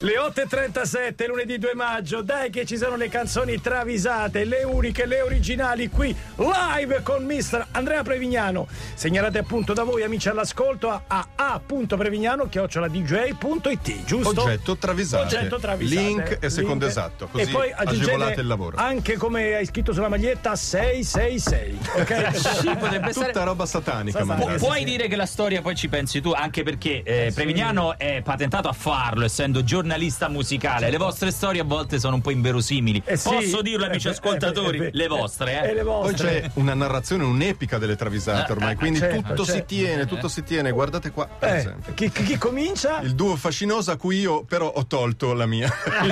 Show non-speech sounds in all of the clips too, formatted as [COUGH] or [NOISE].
Le 8.37, lunedì 2 maggio, dai che ci sono le canzoni travisate, le uniche, le originali qui, live con mister Andrea Prevignano. Segnalate appunto da voi amici all'ascolto a a.prevignano.dj.it, giusto? Oggetto travisato. Oggetto travisate. Link e secondo Link. esatto, così e poi agevolate il lavoro. Anche come hai scritto sulla maglietta 666, ok? [LAUGHS] Sì, potrebbe Tutta essere. roba satanica. Pu- Puoi dire che la storia poi ci pensi tu, anche perché eh, Prevignano è patentato a farlo, essendo giornalista musicale. Le vostre storie a volte sono un po' inverosimili. Eh sì. Posso dirlo, Eh, amici eh, ascoltatori? eh, eh, le eh, vostre, E eh? le Poi vostre. c'è una narrazione, un'epica delle travisate ormai, quindi certo, tutto si certo. tiene, tutto si tiene. Guardate qua, per Eh, esempio. chi, chi- chi comincia? Il duo fascinoso a cui io però ho tolto la mia. [LAUGHS]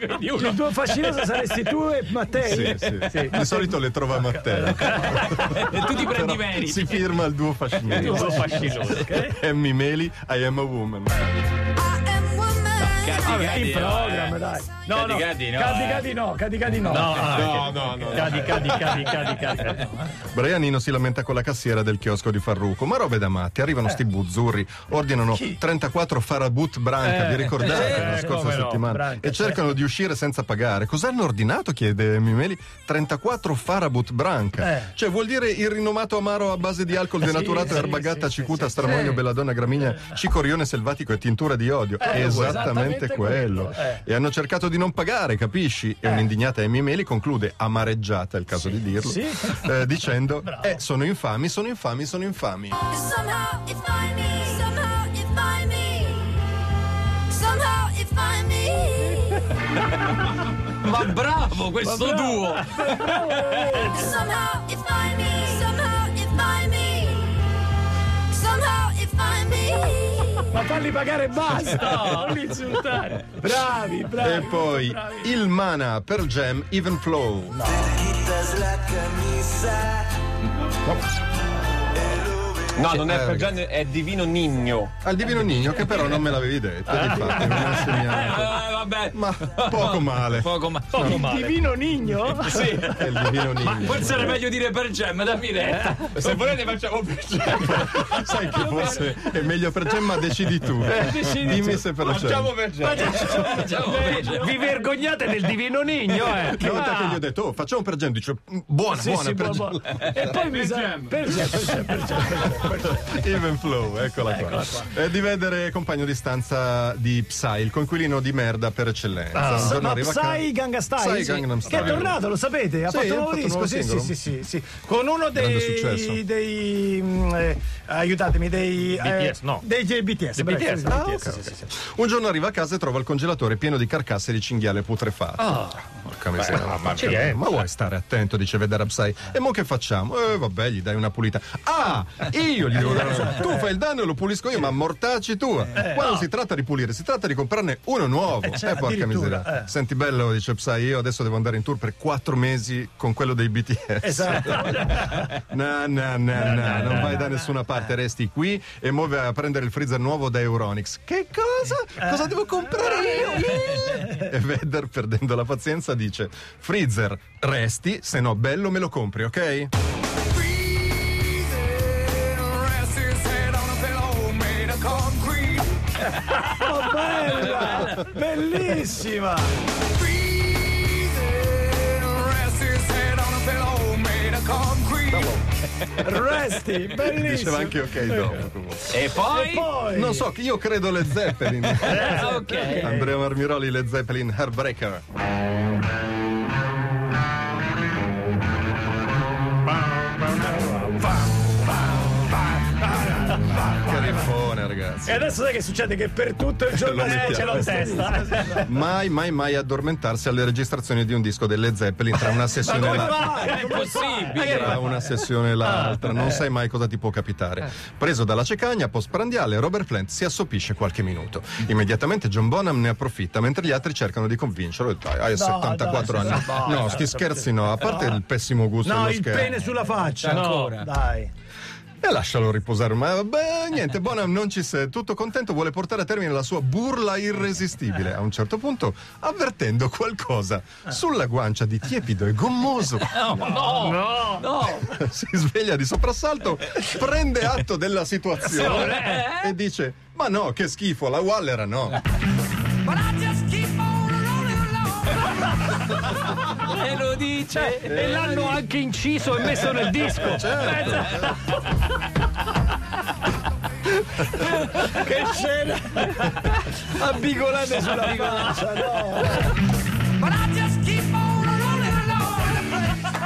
Il mio uno- Il tuo fascinoso saresti tu e Mattei? Sì, sì. Di solito le trova Matteo. [LAUGHS] E tu ti prendi meriti. si firma il duo fascinoso. [LAUGHS] Emmy Meli, I am a woman. Cadi, Vabbè, cadi, in no, programma, eh. dai. Cadi, cadi, no, Cadi, eh. cadi no, cadi, cadi no. No, no, no. Cadi, cadi, cadi, cadi, cadi. [LAUGHS] Brianino si lamenta con la cassiera del chiosco di Farruco. Ma robe da matti, arrivano sti buzzurri, ordinano 34 farabut branca, Eh, vi ricordate eh, la scorsa come no, settimana? branca, e cercano di uscire senza pagare. Cosa hanno ordinato? chiede Mimeli. 34 farabut branca. Eh. Cioè vuol dire il rinomato amaro a base di alcol [LAUGHS] denaturato, sì, erbagatta, sì, cicuta, sì, stramonio, sì. belladonna, gramigna, cicorione selvatico e tintura di odio. Eh, esattamente, esattamente quello. quello, eh. E hanno cercato di non pagare, capisci? E un'indignata Amy Meli conclude amareggiata, è il caso di dirlo, Sì. eh, dicendo: [LAUGHS] Bravo. Eh, sono infami, sono infami, sono infami. Somehow you find me. Somehow you find me. Somehow you find me. [LAUGHS] Ma bravo questo duo! Somehow you find me. Somehow you find me. Somehow you find me. Ma falli pagare e basta! [LAUGHS] Non li insultare! Bravi, bravi! E poi bravi. il mana per Jam Even Flow. No, non è Eh, per Gian, è Divino Nigno. Al divino Nigno, che però non me l'avevi detto, infatti, me l'ha segnato. Eh, vabbè. Ma poco male. Poco, ma- poco Il male. divino Nigno? Sì. È il divino Nigno. Forse era meglio dire per Gem, dammi retta. Se volete facciamo per Gian. Sai che forse è meglio per Gem, ma decidi tu. decidi Dimmi tu. se per Facciamo Gem. per Gian. Facciamo per Gem. Vi vergognate del divino Nigno, eh? Una volta che gli ho detto, oh, facciamo per Gem, dice, "Mm, buona, Sì, buona sì, per buono, Gem. buono. E poi mi sa... Per Gem, per Gem, per Gem, [LAUGHS] Even Flow, eccola qua. E di vedere compagno di stanza di Psy, il coinquilino di merda per eccellenza. Un giorno Ma arriva a Psy casa- Ganga Style? Psy sì. Gangnam Che è tornato, lo sapete? Ha Sì, fatto un nuovo fatto un disco, sì, sì, sì, sì, sì. Con uno dei... dei mm, eh, aiutatemi, dei... eh, BTS, no. Dei BTS. BTS, Ah, BTS, ok, sì, ok. sì, sì. Un giorno arriva a casa e trova il congelatore pieno di carcasse di cinghiale putrefatto. Porca miseria. ma, accidenti. ma vuoi stare attento, dice vedere Psy. E mo che facciamo? Eh, vabbè, gli dai una pulita. Ah, io gli devo dare una Tu fai il danno e lo pulisco io, ma mortacci tu. Qua non si tratta di pulire, si tratta di comprarne uno nuovo. Eh, certo, porca addirittura, miseria. eh. Senti bello, dice Psy, io adesso devo andare in tour per quattro mesi con quello dei BTS. Esatto. No, no, no, no, non vai da nessuna parte, resti qui e muove a prendere il freezer nuovo da Euronix. Che cosa? Cosa devo comprare io? E Vedder, perdendo la pazienza, dice: Freezer, resti, se no bello me lo compri, ok? Ma bella! Bellissima! Resti, bellissimo! Diceva anche ok dopo. E poi? E poi... Non so, io credo le Zeppelin. [LAUGHS] Ok. Andrea Marmiroli, le Zeppelin Heartbreaker. Ragazzi. E adesso sai che succede? Che per tutto il [LAUGHS] giorno Lo mettiamo. ce l'ho in testa. Mai, mai, mai addormentarsi alle registrazioni di un disco delle Zeppelin tra una sessione e l'altra. È impossibile. Tra una sessione e l'altra, non sai mai cosa ti può capitare. Preso dalla cecagna, postprandiale, Robert Plant si assopisce qualche minuto. Immediatamente John Bonham ne approfitta, mentre gli altri cercano di convincerlo. Dai, hai 74 dai, anni. No, sti scherzi no, a parte il pessimo gusto No, il pene sulla faccia. Ancora. Dai. E lascialo riposare. Ma beh, niente, Bonham non ci sei, tutto contento, vuole portare a termine la sua burla irresistibile. A un certo punto, avvertendo qualcosa sulla guancia di tiepido e gommoso, [LAUGHS] No, no. [LAUGHS] si sveglia di soprassalto, prende atto della situazione e dice: Ma no, che schifo, la Wallera no. E lo dice. E l'hanno anche inciso e messo nel disco. che scena! Abbigolate sulla faccia, no!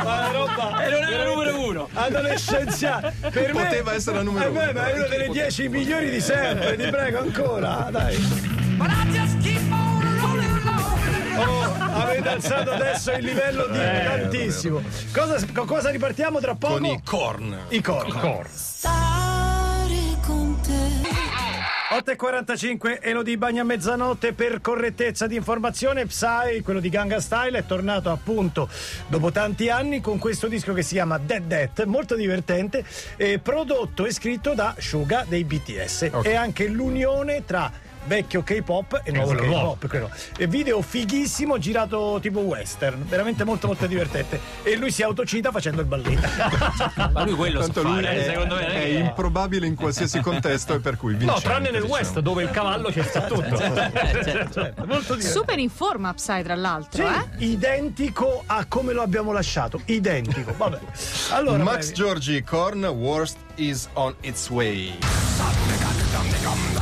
Ma la roba E non era numero uno. adolescenziale per me Poteva essere la numero eh uno. ma è una delle 10 migliori di sempre ti prego ancora dai Oh, avete alzato adesso il livello di tantissimo cosa, con cosa ripartiamo tra poco? Con i corn. i corn Stare con te. 8.45 Elodie Bagna a mezzanotte per correttezza di informazione Psy, quello di Ganga Style è tornato appunto dopo tanti anni con questo disco che si chiama Dead Dead molto divertente eh, prodotto e scritto da Suga dei BTS Ok. è anche l'unione tra vecchio K-pop e nuovo quello nuovo. K-pop quello. E video fighissimo girato tipo western veramente molto molto divertente e lui si autocita facendo il balletto [LAUGHS] Ma lui quello sa Tanto lui fare, eh, è, secondo me. non è che- improbabile in qualsiasi contesto e per cui vince. No, tranne nel West, dove il cavallo ci sta tutto. [LAUGHS] molto divertente Super in forma Psy tra l'altro, Sì, eh? identico a come lo abbiamo lasciato. Identico. Vabbè. Allora, Max vai. Giorgi, Corn, Worst is on its way.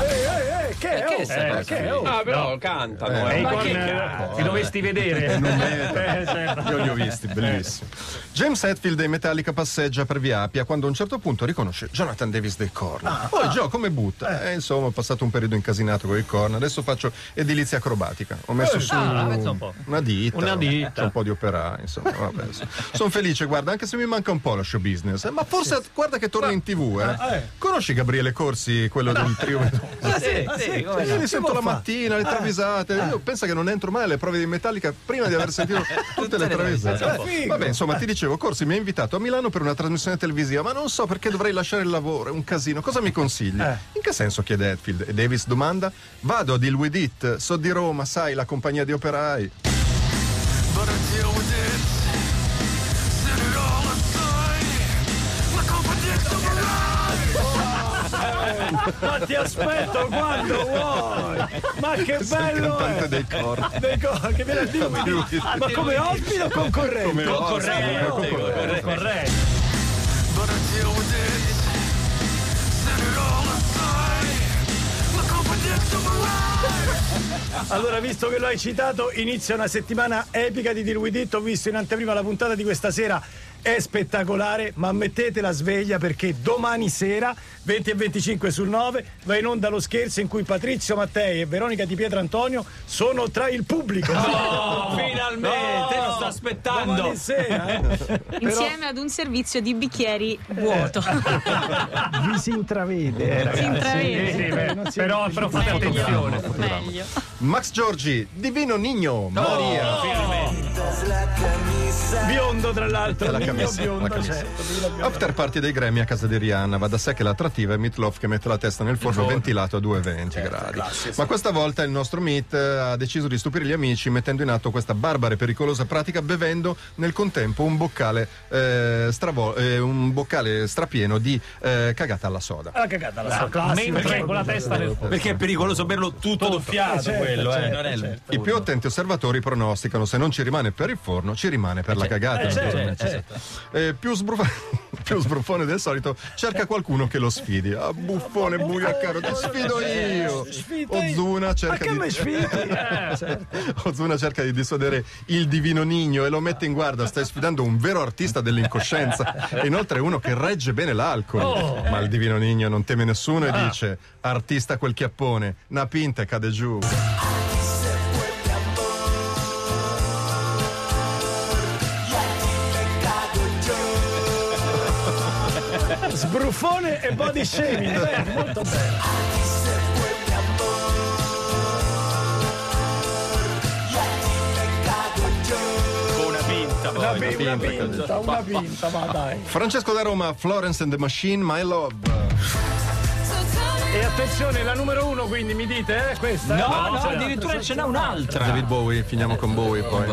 Ehi, che è? oh? Eh, è? oh? Ah, però cantano. E eh. Ma con, che eh, ti dovresti vedere. Non vedo. [LAUGHS] Eh, certo. Io li ho visti, bellissimi. James Hetfield dei Metallica passeggia per via Appia quando a un certo punto riconosce Jonathan Davis dei Korn. Poi Joe come butta? Eh, insomma, ho passato un periodo incasinato con i Korn, adesso faccio edilizia acrobatica. Ho messo su ah, pensa un po'. una ditta, Una ditta. un po' di operai, insomma, vabbè. Sono felice, guarda, anche se mi manca un po' lo show business. eh, Ma forse guarda che torna in TV, eh. eh. Conosci Gabriele Corsi, quello del trio? Ah, sì, sì, come no. Io li sento la mattina, le travisate. Io penso che non entro mai alle prove di Metallica prima di aver [LAUGHS] sentito tutte le travisate. Figo. Vabbè, insomma, ti dicevo, Corsi mi ha invitato a Milano per una trasmissione televisiva, ma non so perché dovrei lasciare il lavoro, è un casino. Cosa mi consigli? Eh. In che senso chiede Hetfield? E Davis domanda: Vado ad Il Wedit, so di Roma, sai, la compagnia di operai. Ma ti aspetto quando vuoi. Ma che Sei bello è. dei. Dei co- che viene a dire Ma come ospite o concorrente? Come Concorrente. ospite, Concorrente. Allora, visto che lo hai citato, inizia una settimana epica di Deal With It. Ho visto in anteprima la puntata di questa sera. È spettacolare, ma mettete la sveglia perché domani sera, 20 e 25 sul 9, va in onda lo scherzo in cui Patrizio Mattei e Veronica Di Pietrantonio sono tra il pubblico. Oh, [LAUGHS] finalmente, No. lo sto aspettando. Domani sera, eh. [LAUGHS] Insieme ad un servizio di bicchieri vuoto. [LAUGHS] Vi si intravede, ragazzi. Si intravede. Però, però fate attenzione. Meglio. Max Giorgi, Divino Nigno, Maria. Biondo, tra l'altro. la camisa, biondo, la camisa. certo. After party dei Grammy a casa di Rihanna va da sé che l'attrattiva è Meatloaf che mette la testa nel forno ventilato a 220 gradi. Ma questa volta il nostro Meat eh, ha deciso di stupire gli amici mettendo in atto questa barbara e pericolosa pratica bevendo nel contempo un boccale, eh, stravo- eh, un boccale strapieno di eh, cagata alla soda. La cagata, la sua classica. Mentre con la testa nel Perché è pericoloso berlo tutto doppiato certo, quello, eh, certo, è il- certo. I più attenti osservatori pronosticano se non ci rimane per il forno, ci rimane per la cagata. eh, certo, naturalmente. Eh, più, sbruff- [LAUGHS] più sbruffone del solito, cerca qualcuno che lo sfidi. Ah, buffone, buia caro, ti sfido io. Ozuna cerca di... [LAUGHS] Eh, certo. Ozuna cerca di dissuadere il divino Nigno e lo mette in guarda. Stai sfidando un vero artista dell'incoscienza e [LAUGHS] inoltre uno che regge bene l'alcol. Oh. Ma il divino Nigno non teme nessuno Ah. e dice: Artista quel chiappone, una pinta e cade giù. Sbruffone e body [LAUGHS] shaming. Beh, molto bene. Con una pinta una finta, pinta, una pinta, ma dai. Francesco da Roma, Florence and the Machine, My Love. Attenzione, la numero uno quindi mi dite, eh, questa? eh? No, no, addirittura ce n'è un'altra. David Bowie, finiamo con Bowie poi.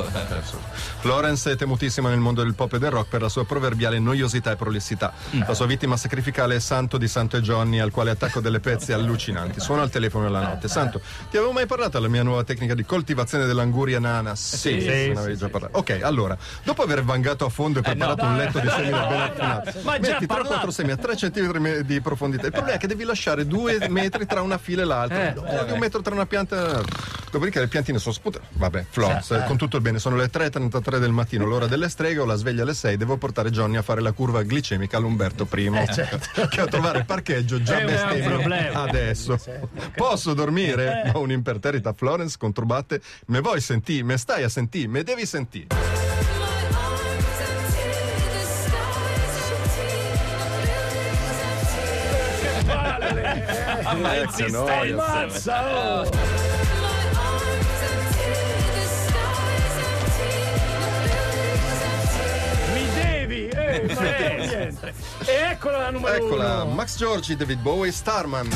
Florence è temutissima nel mondo del pop e del rock per la sua proverbiale noiosità e prolissità. La sua vittima sacrificale è Santo di Santo e Johnny, al quale attacco delle pezze allucinanti. Suona al telefono la notte. Santo, ti avevo mai parlato della mia nuova tecnica di coltivazione dell'anguria nana? Sì, sì, me ne avevi già parlato. Ok, allora, dopo aver vangato a fondo e preparato un letto di semi [LAUGHS] ben affinato, metti 3-4 parlato. semi a 3 cm di profondità. Il problema è che devi lasciare 2 [LAUGHS] metri tra una fila e l'altra, o di un metro tra una pianta. Dopodiché le piantine sono sputate. Vabbè, Florence, con tutto il bene, sono le 3.33 del mattino, l'ora delle streghe, ho la sveglia alle 6, devo portare Johnny a fare la curva glicemica all'Umberto I. [LAUGHS] Che a trovare parcheggio già bestemmia problema. adesso. Posso dormire? Ma un'imperterrita Florence controbatte. Me vuoi sentì? Me stai a sentì? Me devi sentì? Mi devi, eh, ma [LAUGHS] niente. E eccola la numero Eccola, uno. Max Giorgi, David Bowie, Starman.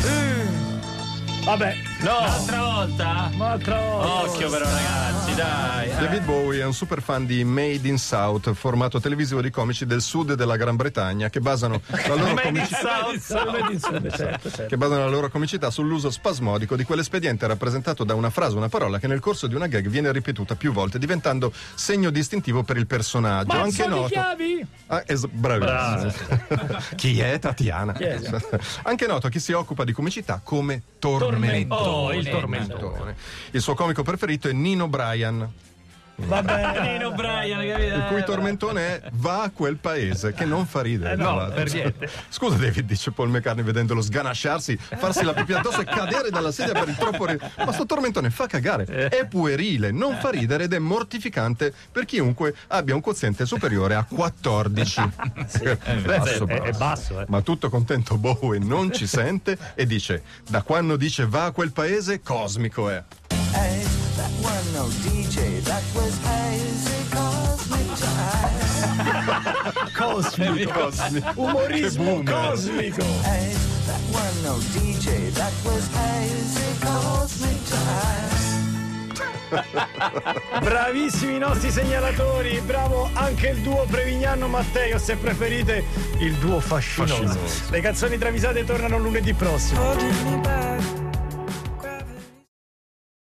Vabbè, no, Un'altra volta? un'altra volta. Occhio però ragazzi, dai. David Bowie è un super fan di Made in South, formato televisivo di comici del sud della Gran Bretagna che basano la loro, comicità, certo, certo. che basano la loro comicità sull'uso spasmodico di quell'espediente rappresentato da una frase, una parola che nel corso di una gag viene ripetuta più volte, diventando segno distintivo per il personaggio. Ma Anche noto. chiavi? Ah, es- bravissimo. [LAUGHS] chi è Tatiana? è? Anche noto a chi si occupa di comicità come tormentone. Oh, il tormentone. Il suo comico preferito è Nino Bryan. Va bene. Nino Brian, capito? Il cui tormentone è va a quel paese, che non fa ridere. tra no, per niente. Scusa David, dice Paul McCartney vedendolo sganasciarsi, farsi la pipì addosso e cadere dalla sedia per il troppo ridere. Ma sto tormentone fa cagare, è puerile, non fa ridere ed è mortificante per chiunque abbia un quoziente superiore a 14. [LAUGHS] Basso, È, è basso. basso, eh. Ma tutto contento Bowie non ci sente e dice da quando dice va a quel paese cosmico è. Hey, that one no DJ, that was hazy cosmic time. Cosmico. Umorismo cosmico. Bravissimi i nostri segnalatori, bravo anche il duo Prevignano Matteo, se preferite il duo fascinoso. Fascinoso. Le canzoni travisate tornano lunedì prossimo.